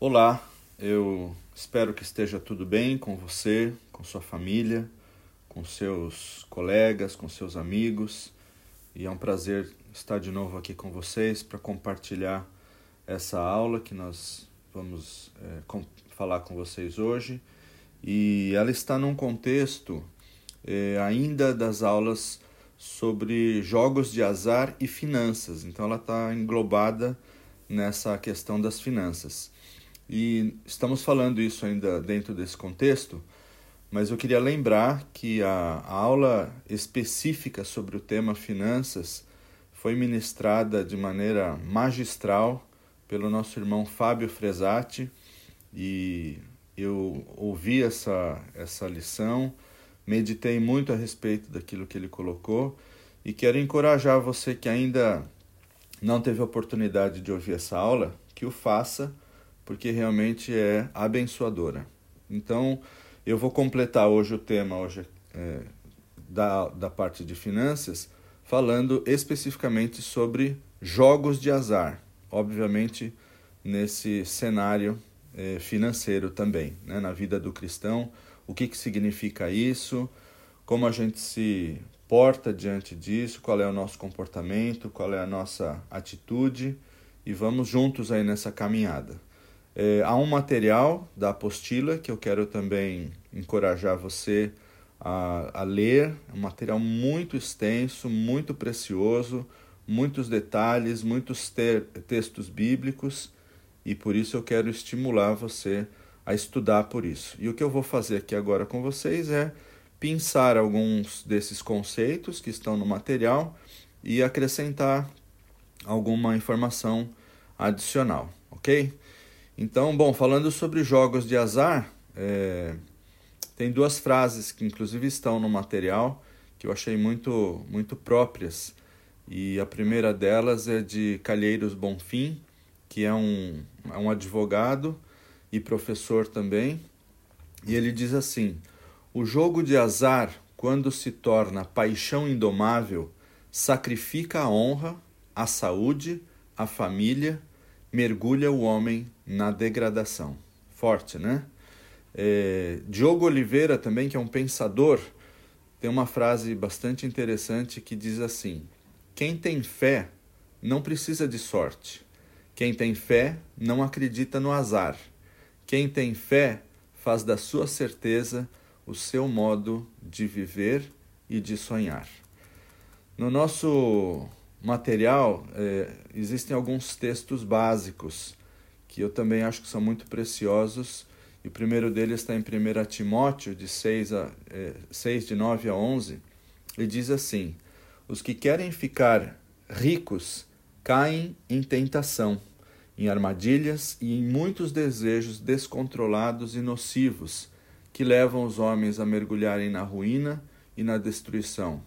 Olá, eu espero que esteja tudo bem com você, com sua família, com seus colegas, com seus amigos. E é um prazer estar de novo aqui com vocês para compartilhar essa aula que nós vamos é, com, falar com vocês hoje. E ela está num contexto é, ainda das aulas sobre jogos de azar e finanças. Então ela está englobada nessa questão das finanças. E estamos falando isso ainda dentro desse contexto, mas eu queria lembrar que a, aula específica sobre o tema finanças foi ministrada de maneira magistral pelo nosso irmão Fábio Fresati e eu ouvi essa, essa lição, meditei muito a respeito daquilo que ele colocou e quero encorajar você que ainda não teve a oportunidade de ouvir essa aula, que o faça porque realmente é abençoadora. Então, eu vou completar hoje o tema hoje, é, da, da parte de finanças, falando especificamente sobre jogos de azar, obviamente nesse cenário é, financeiro também, né, na vida do cristão, o que, que significa isso, como a gente se porta diante disso, qual é o nosso comportamento, qual é a nossa atitude? E vamos juntos aí nessa caminhada. É, há um material da apostila que eu quero também encorajar você a, a ler, é um material muito extenso, muito precioso, muitos detalhes, muitos ter, textos bíblicos e por isso eu quero estimular você a estudar por isso. E o que eu vou fazer aqui agora com vocês é pensar alguns desses conceitos que estão no material e acrescentar alguma informação adicional, ok? Então, bom, falando sobre jogos de azar, é, tem duas frases que inclusive estão no material que eu achei muito, muito próprias. E a primeira delas é de Calheiros Bonfim, que é um, é um advogado e professor também. E ele diz assim: O jogo de azar, quando se torna paixão indomável, sacrifica a honra, a saúde, a família mergulha o homem na degradação. Forte, né? É, Diogo Oliveira, também, que é um pensador, tem uma frase bastante interessante que diz assim: Quem tem fé não precisa de sorte. Quem tem fé não acredita no azar. Quem tem fé faz da sua certeza o seu modo de viver e de sonhar. No nosso material, é, existem alguns textos básicos que eu também acho que são muito preciosos. E o primeiro deles está em 1 Timóteo, de 6, a, é, 6, de 9 a 11. Ele diz assim: Os que querem ficar ricos caem em tentação, em armadilhas e em muitos desejos descontrolados e nocivos que levam os homens a mergulharem na ruína e na destruição.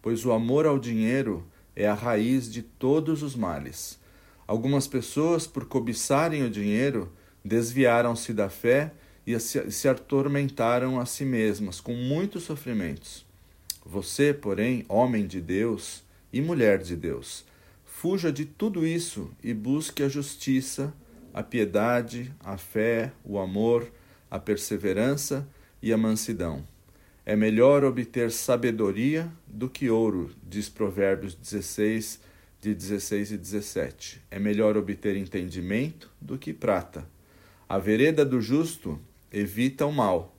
Pois o amor ao dinheiro é a raiz de todos os males. Algumas pessoas, por cobiçarem o dinheiro, desviaram-se da fé e se atormentaram a si mesmas com muitos sofrimentos. Você, porém, homem de Deus e mulher de Deus, fuja de tudo isso e busque a justiça, a piedade, a fé, o amor, a perseverança e a mansidão é melhor obter sabedoria do que ouro, diz Provérbios 16, de 16 e 17. É melhor obter entendimento do que prata. A vereda do justo evita o mal.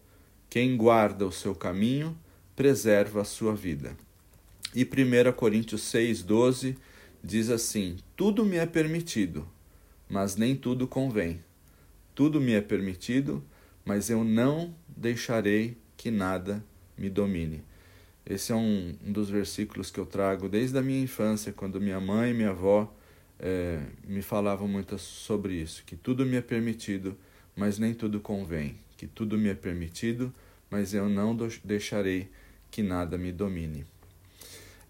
Quem guarda o seu caminho preserva a sua vida. E 1 Coríntios 6, 12 diz assim: Tudo me é permitido, mas nem tudo convém. Tudo me é permitido, mas eu não deixarei que nada me domine. Esse é um, um, dos versículos que eu trago desde a minha infância, quando minha mãe e minha avó é, me falavam muito sobre isso, que tudo me é permitido, mas nem tudo convém, que tudo me é permitido, mas eu não deixarei que nada me domine.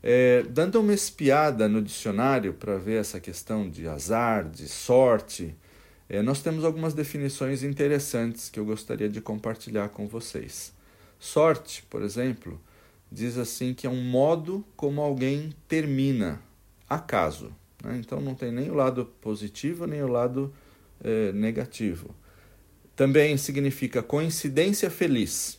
É, dando uma espiada no dicionário para ver essa questão de azar, de sorte, é, nós temos algumas definições interessantes que eu gostaria de compartilhar com vocês. Sorte, por exemplo, diz assim que é um modo como alguém termina, acaso. Né? Então não tem nem o lado positivo nem o lado é, negativo. Também significa coincidência feliz,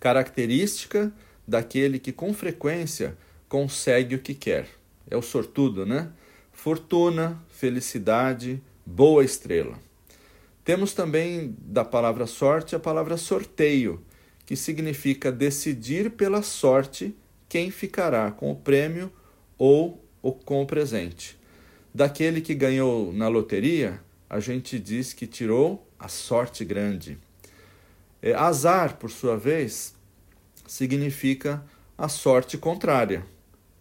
característica daquele que com frequência consegue o que quer. É o sortudo, né? Fortuna, felicidade, boa estrela. Temos também da palavra sorte a palavra sorteio, que significa decidir pela sorte quem ficará com o prêmio ou com o presente. Daquele que ganhou na loteria, a gente diz que tirou a sorte grande. É, azar, por sua vez, significa a sorte contrária,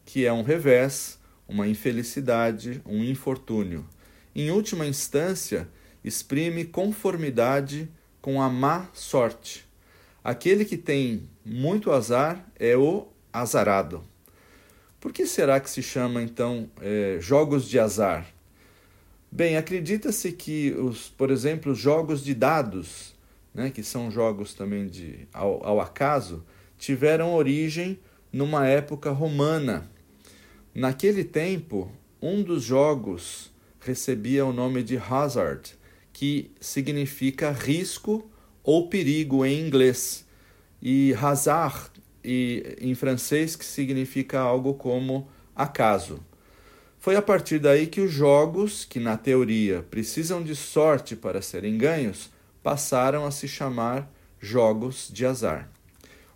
que é um revés, uma infelicidade, um infortúnio. Em última instância, exprime conformidade com a má sorte. Aquele que tem muito azar é o azarado. Por que será que se chama então é, jogos de azar? Bem, acredita-se que os, por exemplo, os jogos de dados, né, que são jogos também de ao, ao acaso, tiveram origem numa época romana. Naquele tempo, um dos jogos recebia o nome de hazard, que significa risco ou perigo em inglês, e hasard e, em francês, que significa algo como acaso. Foi a partir daí que os jogos, que na teoria precisam de sorte para serem ganhos, passaram a se chamar jogos de azar.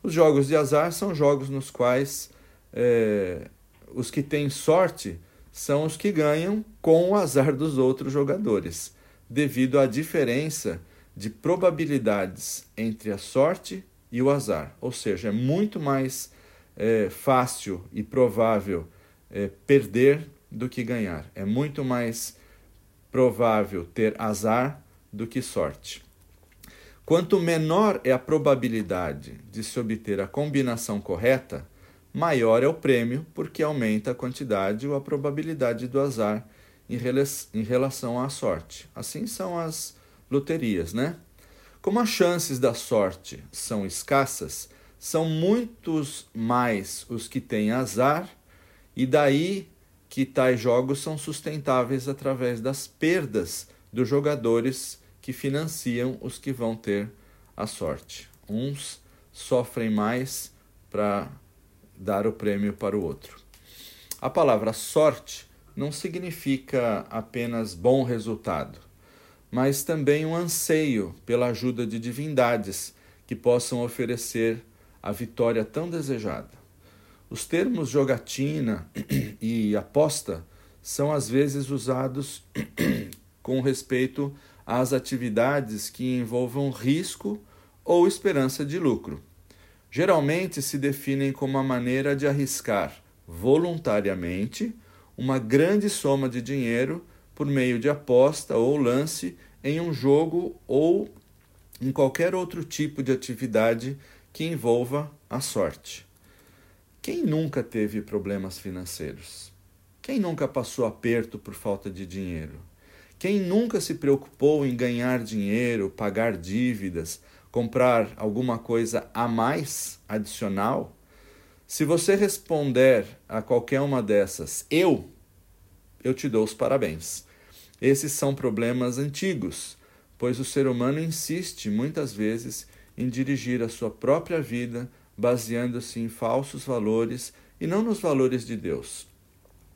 Os jogos de azar são jogos nos quais é, os que têm sorte são os que ganham com o azar dos outros jogadores, devido à diferença de probabilidades entre a sorte e o azar. Ou seja, é muito mais é, fácil e provável é, perder do que ganhar. É muito mais provável ter azar do que sorte. Quanto menor é a probabilidade de se obter a combinação correta, maior é o prêmio, porque aumenta a quantidade ou a probabilidade do azar em relação à sorte. Assim são as loterias, né? Como as chances da sorte são escassas, são muitos mais os que têm azar, e daí que tais jogos são sustentáveis através das perdas dos jogadores que financiam os que vão ter a sorte. Uns sofrem mais para dar o prêmio para o outro. A palavra sorte não significa apenas bom resultado mas também um anseio pela ajuda de divindades que possam oferecer a vitória tão desejada. Os termos jogatina e aposta são às vezes usados com respeito às atividades que envolvam risco ou esperança de lucro. Geralmente se definem como a maneira de arriscar voluntariamente uma grande soma de dinheiro por meio de aposta ou lance em um jogo ou em qualquer outro tipo de atividade que envolva a sorte. Quem nunca teve problemas financeiros? Quem nunca passou aperto por falta de dinheiro? Quem nunca se preocupou em ganhar dinheiro, pagar dívidas, comprar alguma coisa a mais, adicional? Se você responder a qualquer uma dessas, eu, eu te dou os parabéns. Esses são problemas antigos, pois o ser humano insiste muitas vezes em dirigir a sua própria vida baseando-se em falsos valores e não nos valores de Deus.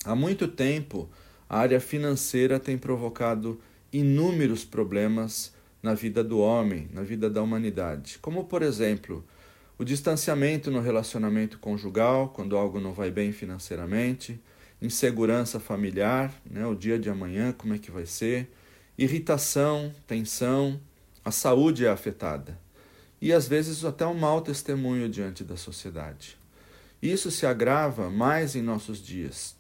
Há muito tempo, a área financeira tem provocado inúmeros problemas na vida do homem, na vida da humanidade, como, por exemplo, o distanciamento no relacionamento conjugal, quando algo não vai bem financeiramente, insegurança familiar, né, o dia de amanhã, como é que vai ser, irritação, tensão, a saúde é afetada e às vezes até um mau testemunho diante da sociedade. Isso se agrava mais em nossos dias,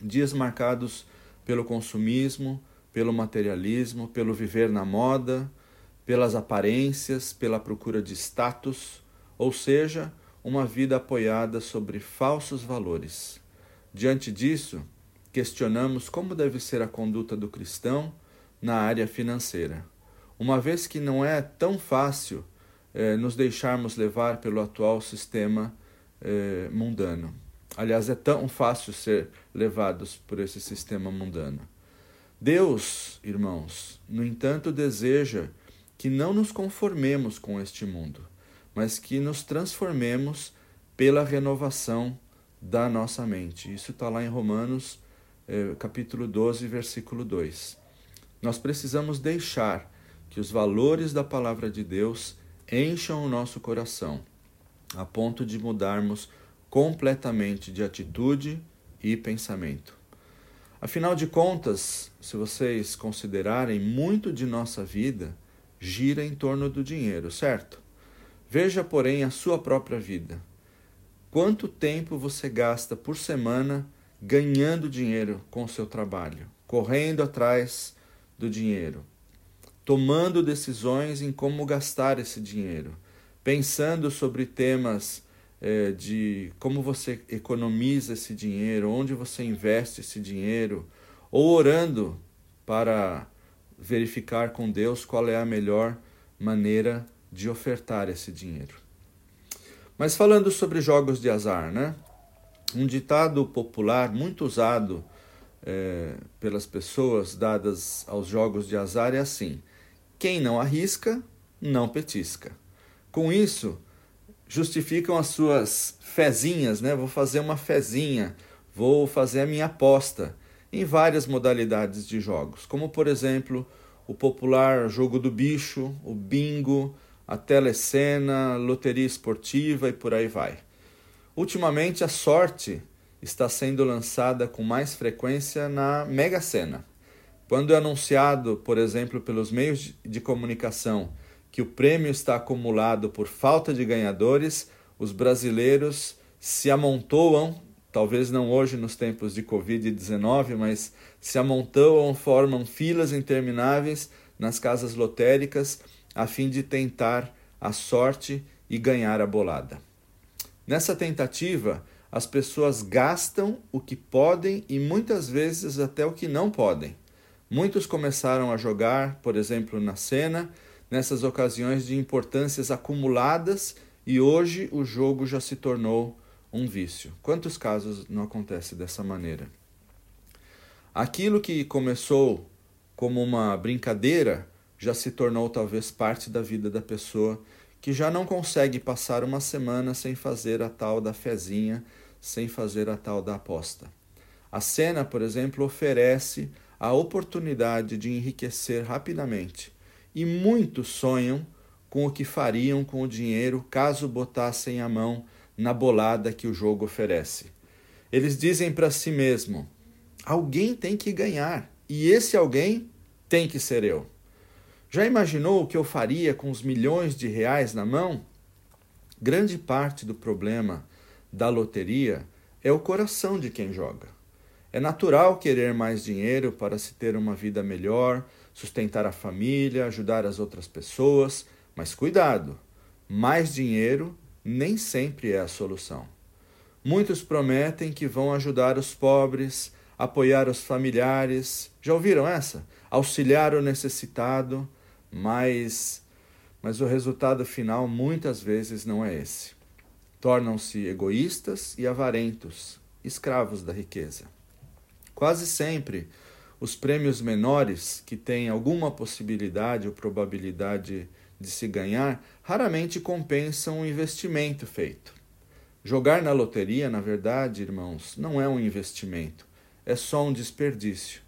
dias marcados pelo consumismo, pelo materialismo, pelo viver na moda, pelas aparências, pela procura de status, ou seja, uma vida apoiada sobre falsos valores. Diante disso, questionamos como deve ser a conduta do cristão na área financeira, uma vez que não é tão fácil eh, nos deixarmos levar pelo atual sistema eh, mundano. Aliás, é tão fácil ser levados por esse sistema mundano. Deus, irmãos, no entanto, deseja que não nos conformemos com este mundo, mas que nos transformemos pela renovação da nossa mente. Isso está lá em Romanos, eh, capítulo 12, versículo 2. Nós precisamos deixar que os valores da palavra de Deus encham o nosso coração, a ponto de mudarmos completamente de atitude e pensamento. Afinal de contas, se vocês considerarem, muito de nossa vida gira em torno do dinheiro, certo? Veja, porém, a sua própria vida. Quanto tempo você gasta por semana ganhando dinheiro com o seu trabalho, correndo atrás do dinheiro, tomando decisões em como gastar esse dinheiro, pensando sobre temas é, de como você economiza esse dinheiro, onde você investe esse dinheiro, ou orando para verificar com Deus qual é a melhor maneira de ofertar esse dinheiro. Mas falando sobre jogos de azar, né? Um ditado popular muito usado é, pelas pessoas dadas aos jogos de azar é assim: quem não arrisca, não petisca. Com isso, justificam as suas fezinhas, né? Vou fazer uma fezinha, vou fazer a minha aposta em várias modalidades de jogos, como por exemplo o popular jogo do bicho, o bingo, a telecena, loteria esportiva e por aí vai. Ultimamente a sorte está sendo lançada com mais frequência na Mega Sena. Quando é anunciado, por exemplo, pelos meios de comunicação que o prêmio está acumulado por falta de ganhadores, os brasileiros se amontoam, talvez não hoje nos tempos de Covid-19, mas se amontoam, formam filas intermináveis nas casas lotéricas a fim de tentar a sorte e ganhar a bolada. Nessa tentativa, as pessoas gastam o que podem e muitas vezes até o que não podem. Muitos começaram a jogar, por exemplo, na cena, nessas ocasiões de importâncias acumuladas e hoje o jogo já se tornou um vício. Quantos casos não acontece dessa maneira? Aquilo que começou como uma brincadeira já se tornou talvez parte da vida da pessoa que já não consegue passar uma semana sem fazer a tal da fezinha, sem fazer a tal da aposta. A cena, por exemplo, oferece a oportunidade de enriquecer rapidamente e muitos sonham com o que fariam com o dinheiro caso botassem a mão na bolada que o jogo oferece. Eles dizem para si mesmo: alguém tem que ganhar, e esse alguém tem que ser eu. Já imaginou o que eu faria com os milhões de reais na mão? Grande parte do problema da loteria é o coração de quem joga. É natural querer mais dinheiro para se ter uma vida melhor, sustentar a família, ajudar as outras pessoas, mas cuidado, mais dinheiro nem sempre é a solução. Muitos prometem que vão ajudar os pobres, apoiar os familiares. Já ouviram essa? Auxiliar o necessitado, mas mas o resultado final muitas vezes não é esse. Tornam-se egoístas e avarentos, escravos da riqueza. Quase sempre os prêmios menores, que têm alguma possibilidade ou probabilidade de se ganhar, raramente compensam o investimento feito. Jogar na loteria, na verdade, irmãos, não é um investimento, é só um desperdício.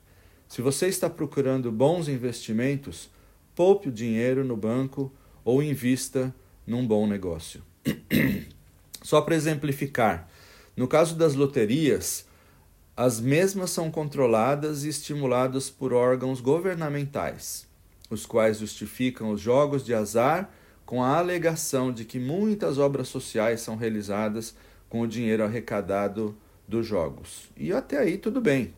Se você está procurando bons investimentos, poupe o dinheiro no banco ou invista num bom negócio. Só para exemplificar, no caso das loterias, as mesmas são controladas e estimuladas por órgãos governamentais, os quais justificam os jogos de azar com a alegação de que muitas obras sociais são realizadas com o dinheiro arrecadado dos jogos. E até aí tudo bem.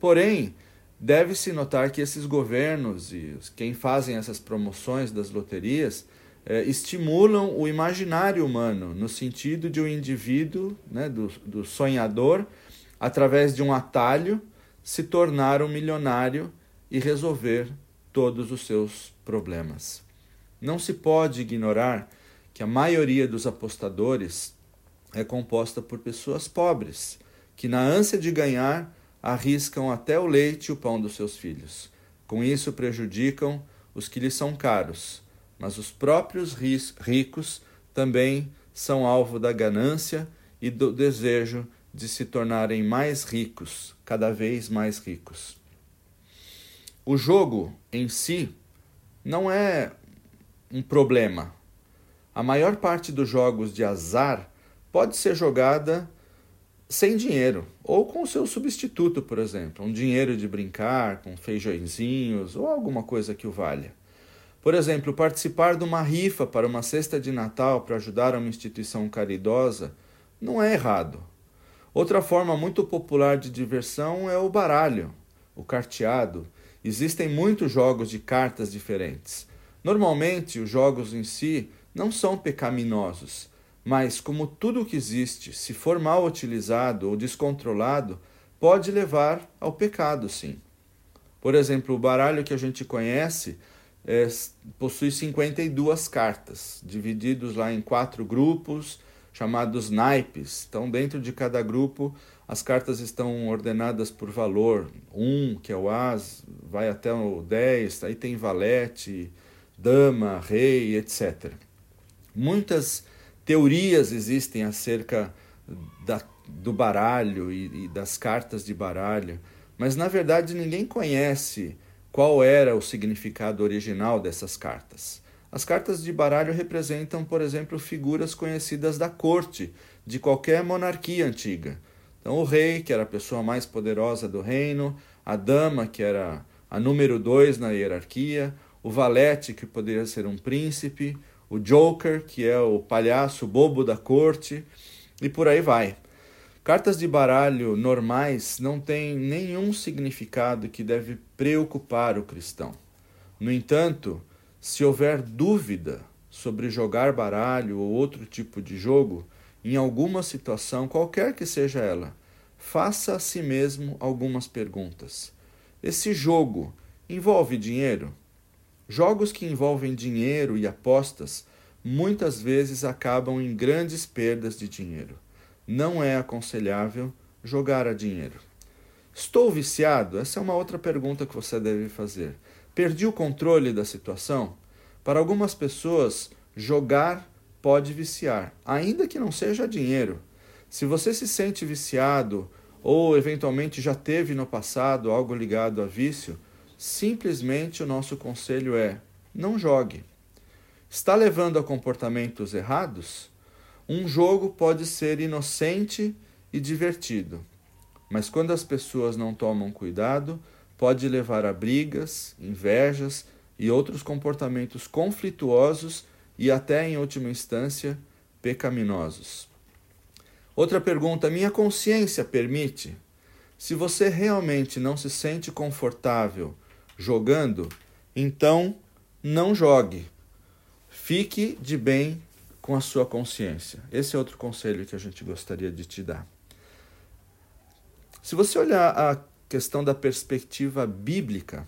Porém, deve-se notar que esses governos e quem fazem essas promoções das loterias eh, estimulam o imaginário humano, no sentido de o um indivíduo, né, do, do sonhador, através de um atalho, se tornar um milionário e resolver todos os seus problemas. Não se pode ignorar que a maioria dos apostadores é composta por pessoas pobres, que, na ânsia de ganhar, arriscam até o leite e o pão dos seus filhos. Com isso, prejudicam os que lhes são caros, mas os próprios ricos também são alvo da ganância e do desejo de se tornarem mais ricos, cada vez mais ricos. O jogo em si não é um problema. A maior parte dos jogos de azar pode ser jogada sem dinheiro ou com seu substituto, por exemplo, um dinheiro de brincar, com feijõezinhos ou alguma coisa que o valha. Por exemplo, participar de uma rifa para uma cesta de Natal para ajudar uma instituição caridosa não é errado. Outra forma muito popular de diversão é o baralho, o carteado. Existem muitos jogos de cartas diferentes. Normalmente, os jogos em si não são pecaminosos, mas, como tudo o que existe, se for mal utilizado ou descontrolado, pode levar ao pecado, sim. Por exemplo, o baralho que a gente conhece é, possui 52 cartas, divididos lá em quatro grupos, chamados naipes. Então, dentro de cada grupo, as cartas estão ordenadas por valor. Um, que é o as, vai até o 10, aí tem valete, dama, rei, etc. Muitas teorias existem acerca da, do baralho e, e das cartas de baralho, mas na verdade ninguém conhece qual era o significado original dessas cartas. As cartas de baralho representam, por exemplo, figuras conhecidas da corte de qualquer monarquia antiga. Então, o rei, que era a pessoa mais poderosa do reino, a dama, que era a número dois na hierarquia, o valete, que poderia ser um príncipe, o joker, que é o palhaço bobo da corte, e por aí vai. Cartas de baralho normais não têm nenhum significado que deve preocupar o cristão. No entanto, se houver dúvida sobre jogar baralho ou outro tipo de jogo, em alguma situação, qualquer que seja ela, faça a si mesmo algumas perguntas. Esse jogo envolve dinheiro? Jogos que envolvem dinheiro e apostas muitas vezes acabam em grandes perdas de dinheiro não é aconselhável jogar a dinheiro. Estou viciado? Essa é uma outra pergunta que você deve fazer. Perdi o controle da situação? Para algumas pessoas, jogar pode viciar, ainda que não seja dinheiro. Se você se sente viciado ou eventualmente já teve no passado algo ligado a vício, simplesmente o nosso conselho é: não jogue. Está levando a comportamentos errados? Um jogo pode ser inocente e divertido, mas quando as pessoas não tomam cuidado, pode levar a brigas, invejas e outros comportamentos conflituosos e até, em última instância, pecaminosos. Outra pergunta: minha consciência permite? Se você realmente não se sente confortável jogando, então não jogue. Fique de bem com a sua consciência. Esse é outro conselho que a gente gostaria de te dar. Se você olhar a questão da perspectiva bíblica,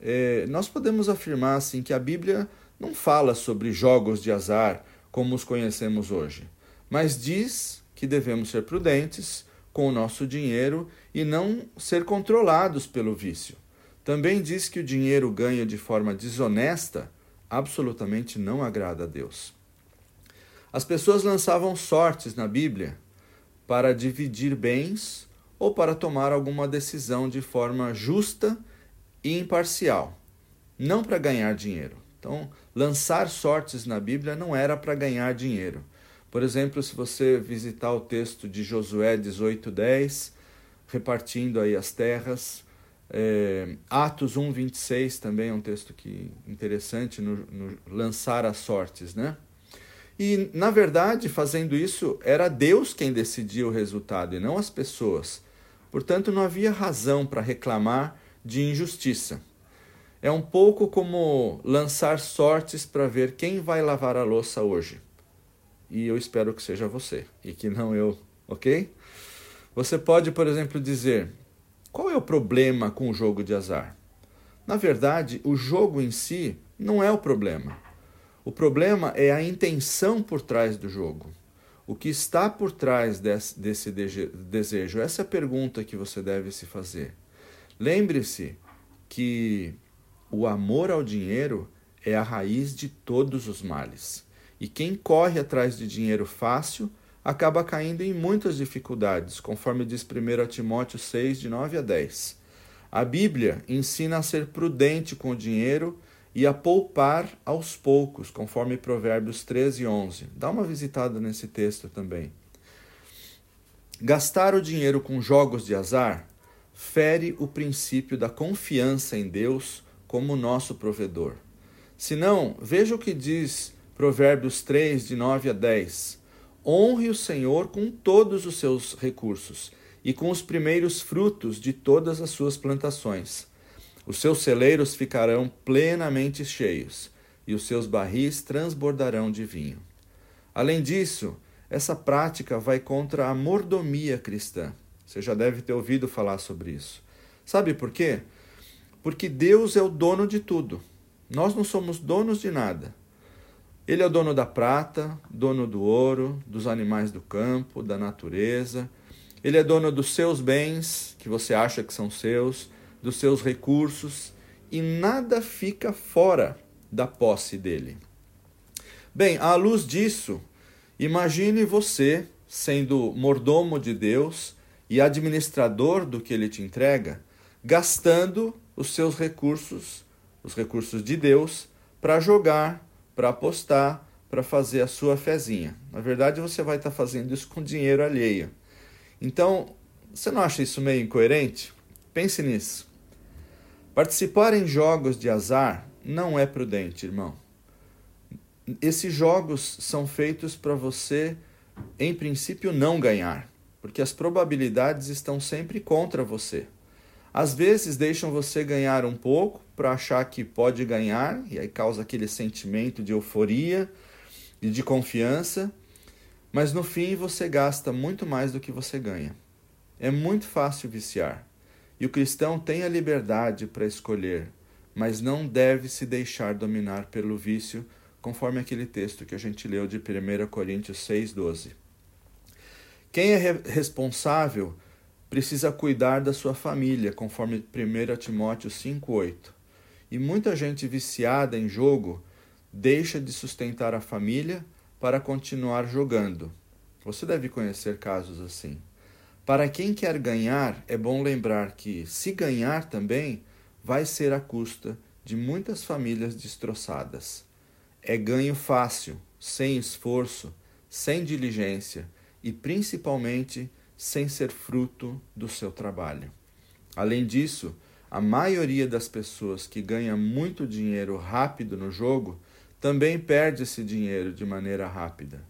é, nós podemos afirmar assim que a Bíblia não fala sobre jogos de azar como os conhecemos hoje, mas diz que devemos ser prudentes com o nosso dinheiro e não ser controlados pelo vício. Também diz que o dinheiro ganho de forma desonesta absolutamente não agrada a Deus. As pessoas lançavam sortes na Bíblia para dividir bens ou para tomar alguma decisão de forma justa e imparcial, não para ganhar dinheiro. Então, lançar sortes na Bíblia não era para ganhar dinheiro. Por exemplo, se você visitar o texto de Josué 18:10, repartindo aí as terras, é, Atos 1:26 também é um texto que interessante no, no lançar as sortes, né? E, na verdade, fazendo isso, era Deus quem decidia o resultado e não as pessoas. Portanto, não havia razão para reclamar de injustiça. É um pouco como lançar sortes para ver quem vai lavar a louça hoje. E eu espero que seja você e que não eu, ok? Você pode, por exemplo, dizer: qual é o problema com o jogo de azar? Na verdade, o jogo em si não é o problema. O problema é a intenção por trás do jogo. O que está por trás desse, desse desejo? Essa é a pergunta que você deve se fazer. Lembre-se que o amor ao dinheiro é a raiz de todos os males. E quem corre atrás de dinheiro fácil acaba caindo em muitas dificuldades, conforme diz 1 Timóteo 6, de 9 a 10. A Bíblia ensina a ser prudente com o dinheiro e a poupar aos poucos, conforme Provérbios 13 e 11. Dá uma visitada nesse texto também. Gastar o dinheiro com jogos de azar fere o princípio da confiança em Deus como nosso provedor. Se não, veja o que diz Provérbios 3, de 9 a 10. Honre o Senhor com todos os seus recursos e com os primeiros frutos de todas as suas plantações. Os seus celeiros ficarão plenamente cheios e os seus barris transbordarão de vinho. Além disso, essa prática vai contra a mordomia cristã. Você já deve ter ouvido falar sobre isso. Sabe por quê? Porque Deus é o dono de tudo. Nós não somos donos de nada. Ele é o dono da prata, dono do ouro, dos animais do campo, da natureza. Ele é dono dos seus bens, que você acha que são seus, dos seus recursos, e nada fica fora da posse dele. Bem, à luz disso, imagine você sendo mordomo de Deus e administrador do que ele te entrega, gastando os seus recursos, os recursos de Deus, para jogar para apostar, para fazer a sua fezinha. Na verdade, você vai estar tá fazendo isso com dinheiro alheio. Então, você não acha isso meio incoerente? Pense nisso. Participar em jogos de azar não é prudente, irmão. Esses jogos são feitos para você, em princípio, não ganhar, porque as probabilidades estão sempre contra você. Às vezes deixam você ganhar um pouco para achar que pode ganhar, e aí causa aquele sentimento de euforia e de confiança, mas no fim você gasta muito mais do que você ganha. É muito fácil viciar. E o cristão tem a liberdade para escolher, mas não deve se deixar dominar pelo vício, conforme aquele texto que a gente leu de 1 Coríntios 6,12. Quem é responsável precisa cuidar da sua família, conforme 1 Timóteo 5,8. E muita gente viciada em jogo deixa de sustentar a família para continuar jogando. Você deve conhecer casos assim. Para quem quer ganhar, é bom lembrar que, se ganhar também, vai ser à custa de muitas famílias destroçadas. É ganho fácil, sem esforço, sem diligência e principalmente sem ser fruto do seu trabalho. Além disso, a maioria das pessoas que ganha muito dinheiro rápido no jogo também perde esse dinheiro de maneira rápida.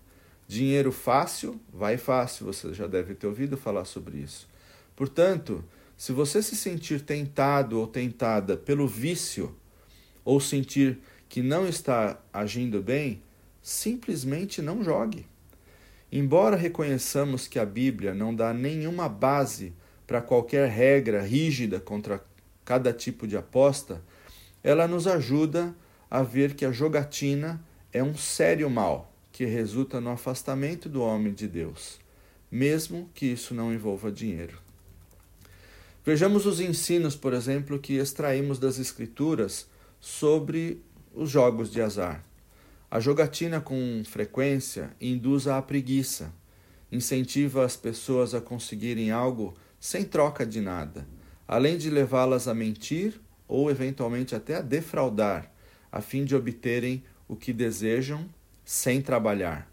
Dinheiro fácil, vai fácil, você já deve ter ouvido falar sobre isso. Portanto, se você se sentir tentado ou tentada pelo vício, ou sentir que não está agindo bem, simplesmente não jogue. Embora reconheçamos que a Bíblia não dá nenhuma base para qualquer regra rígida contra cada tipo de aposta, ela nos ajuda a ver que a jogatina é um sério mal que resulta no afastamento do homem de Deus, mesmo que isso não envolva dinheiro. Vejamos os ensinos, por exemplo, que extraímos das Escrituras sobre os jogos de azar. A jogatina com frequência induz à preguiça, incentiva as pessoas a conseguirem algo sem troca de nada, além de levá-las a mentir ou eventualmente até a defraudar, a fim de obterem o que desejam sem trabalhar.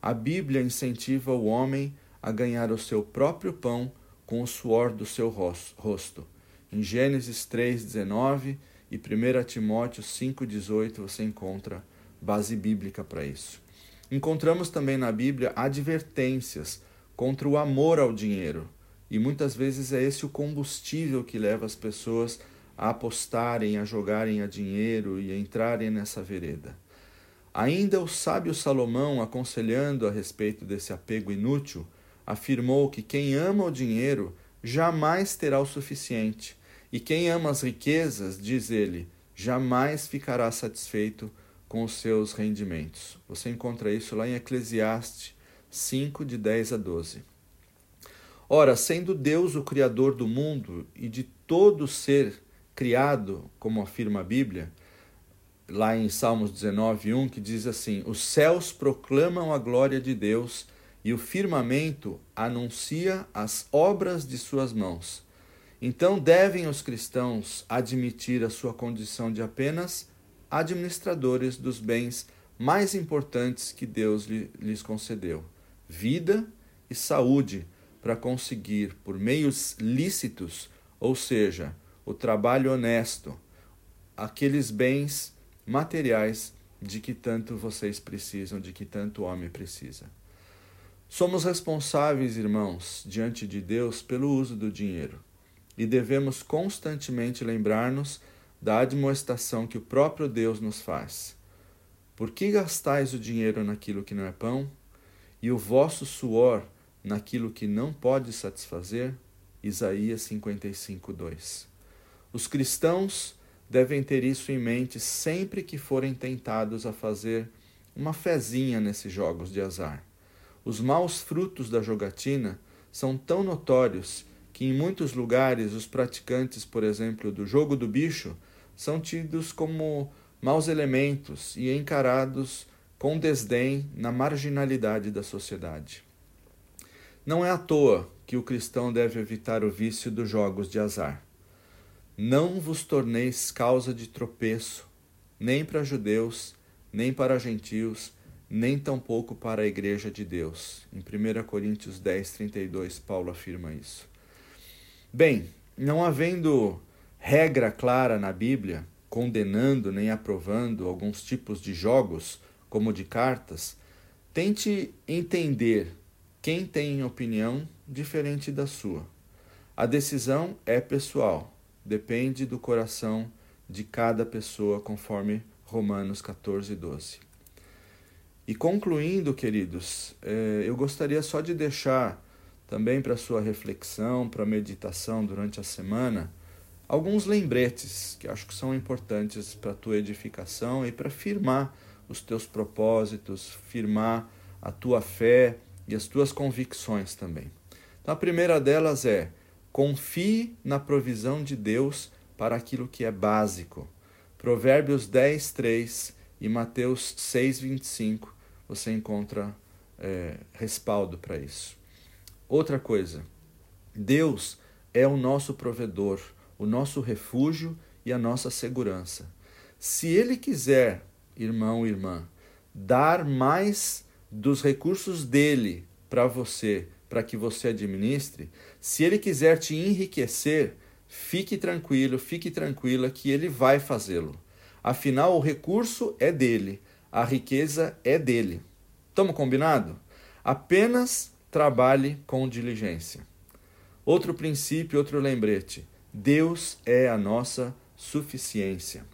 A Bíblia incentiva o homem a ganhar o seu próprio pão com o suor do seu rosto. Em Gênesis 3:19 e 1 Timóteo 5:18 você encontra base bíblica para isso. Encontramos também na Bíblia advertências contra o amor ao dinheiro, e muitas vezes é esse o combustível que leva as pessoas a apostarem, a jogarem a dinheiro e a entrarem nessa vereda. Ainda o sábio Salomão, aconselhando a respeito desse apego inútil, afirmou que quem ama o dinheiro jamais terá o suficiente, e quem ama as riquezas, diz ele, jamais ficará satisfeito com os seus rendimentos. Você encontra isso lá em Eclesiastes 5, de 10 a 12. Ora, sendo Deus o Criador do mundo e de todo ser criado, como afirma a Bíblia, lá em Salmos 19, 1, que diz assim: Os céus proclamam a glória de Deus e o firmamento anuncia as obras de suas mãos. Então devem os cristãos admitir a sua condição de apenas administradores dos bens mais importantes que Deus lhes concedeu: vida e saúde, para conseguir, por meios lícitos, ou seja, o trabalho honesto, aqueles bens materiais de que tanto vocês precisam, de que tanto o homem precisa. Somos responsáveis, irmãos, diante de Deus pelo uso do dinheiro e devemos constantemente lembrar-nos da admoestação que o próprio Deus nos faz. Por que gastais o dinheiro naquilo que não é pão e o vosso suor naquilo que não pode satisfazer? Isaías 55, 2. Os cristãos devem ter isso em mente sempre que forem tentados a fazer uma fezinha nesses jogos de azar. Os maus frutos da jogatina são tão notórios que em muitos lugares os praticantes, por exemplo, do jogo do bicho, são tidos como maus elementos e encarados com desdém na marginalidade da sociedade. Não é à toa que o cristão deve evitar o vício dos jogos de azar. Não vos torneis causa de tropeço, nem para judeus, nem para gentios, nem tampouco para a igreja de Deus. Em 1 Coríntios 10, 32, Paulo afirma isso. Bem, não havendo regra clara na Bíblia, condenando nem aprovando alguns tipos de jogos, como de cartas, tente entender quem tem opinião diferente da sua. A decisão é pessoal depende do coração de cada pessoa, conforme Romanos 14, 12. E concluindo, queridos, é, eu gostaria só de deixar também para sua reflexão, para meditação durante a semana, alguns lembretes que acho que são importantes para a tua edificação e para firmar os teus propósitos, firmar a tua fé e as tuas convicções também. Então, a primeira delas é Confie na provisão de Deus para aquilo que é básico. Provérbios 10, 3 e Mateus 6, 25, você encontra é, respaldo para isso. Outra coisa, Deus é o nosso provedor, o nosso refúgio e a nossa segurança. Se Ele quiser, irmão e irmã, dar mais dos recursos dele para você para que você administre, se ele quiser te enriquecer, fique tranquilo, fique tranquila que ele vai fazê-lo. Afinal, o recurso é dele, a riqueza é dele. Estamos combinado? Apenas trabalhe com diligência. Outro princípio, outro lembrete: Deus é a nossa suficiência.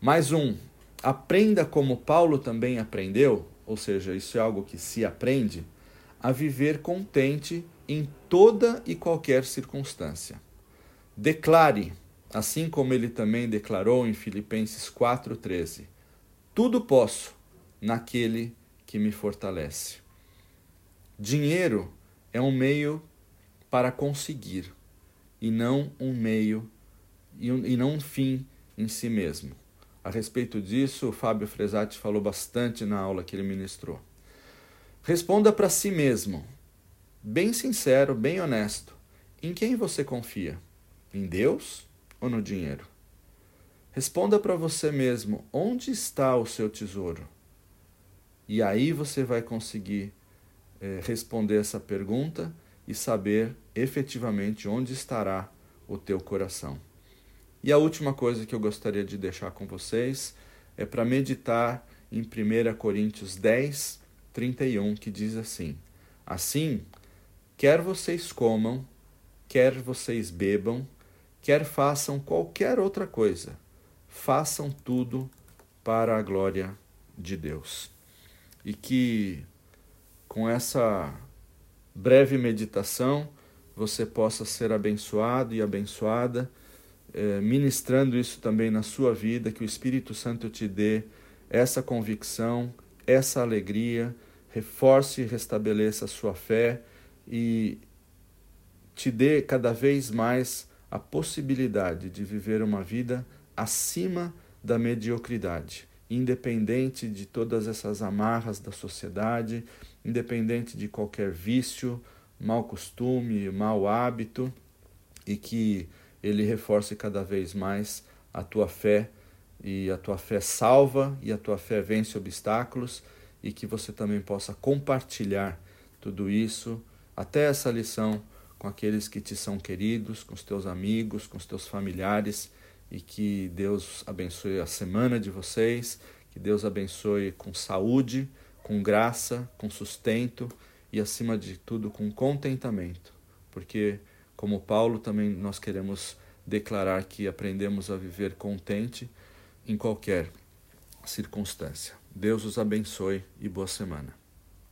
Mais um, aprenda como Paulo também aprendeu, ou seja, isso é algo que se aprende a viver contente em toda e qualquer circunstância. Declare, assim como ele também declarou em Filipenses 4,13: Tudo posso naquele que me fortalece. Dinheiro é um meio para conseguir e não um meio e não um fim em si mesmo. A respeito disso, o Fábio Fresati falou bastante na aula que ele ministrou. Responda para si mesmo, bem sincero, bem honesto: em quem você confia? Em Deus ou no dinheiro? Responda para você mesmo: onde está o seu tesouro? E aí você vai conseguir é, responder essa pergunta e saber efetivamente onde estará o teu coração. E a última coisa que eu gostaria de deixar com vocês é para meditar em 1 Coríntios 10, 31, que diz assim: Assim, quer vocês comam, quer vocês bebam, quer façam qualquer outra coisa, façam tudo para a glória de Deus. E que com essa breve meditação você possa ser abençoado e abençoada, eh, ministrando isso também na sua vida, que o Espírito Santo te dê essa convicção, essa alegria reforce e restabeleça a sua fé e te dê cada vez mais a possibilidade de viver uma vida acima da mediocridade, independente de todas essas amarras da sociedade, independente de qualquer vício, mau costume, mau hábito, e que ele reforce cada vez mais a tua fé e a tua fé salva e a tua fé vence obstáculos e que você também possa compartilhar tudo isso, até essa lição com aqueles que te são queridos, com os teus amigos, com os teus familiares e que Deus abençoe a semana de vocês, que Deus abençoe com saúde, com graça, com sustento e acima de tudo com contentamento, porque como Paulo também nós queremos declarar que aprendemos a viver contente em qualquer circunstância. Deus os abençoe e boa semana.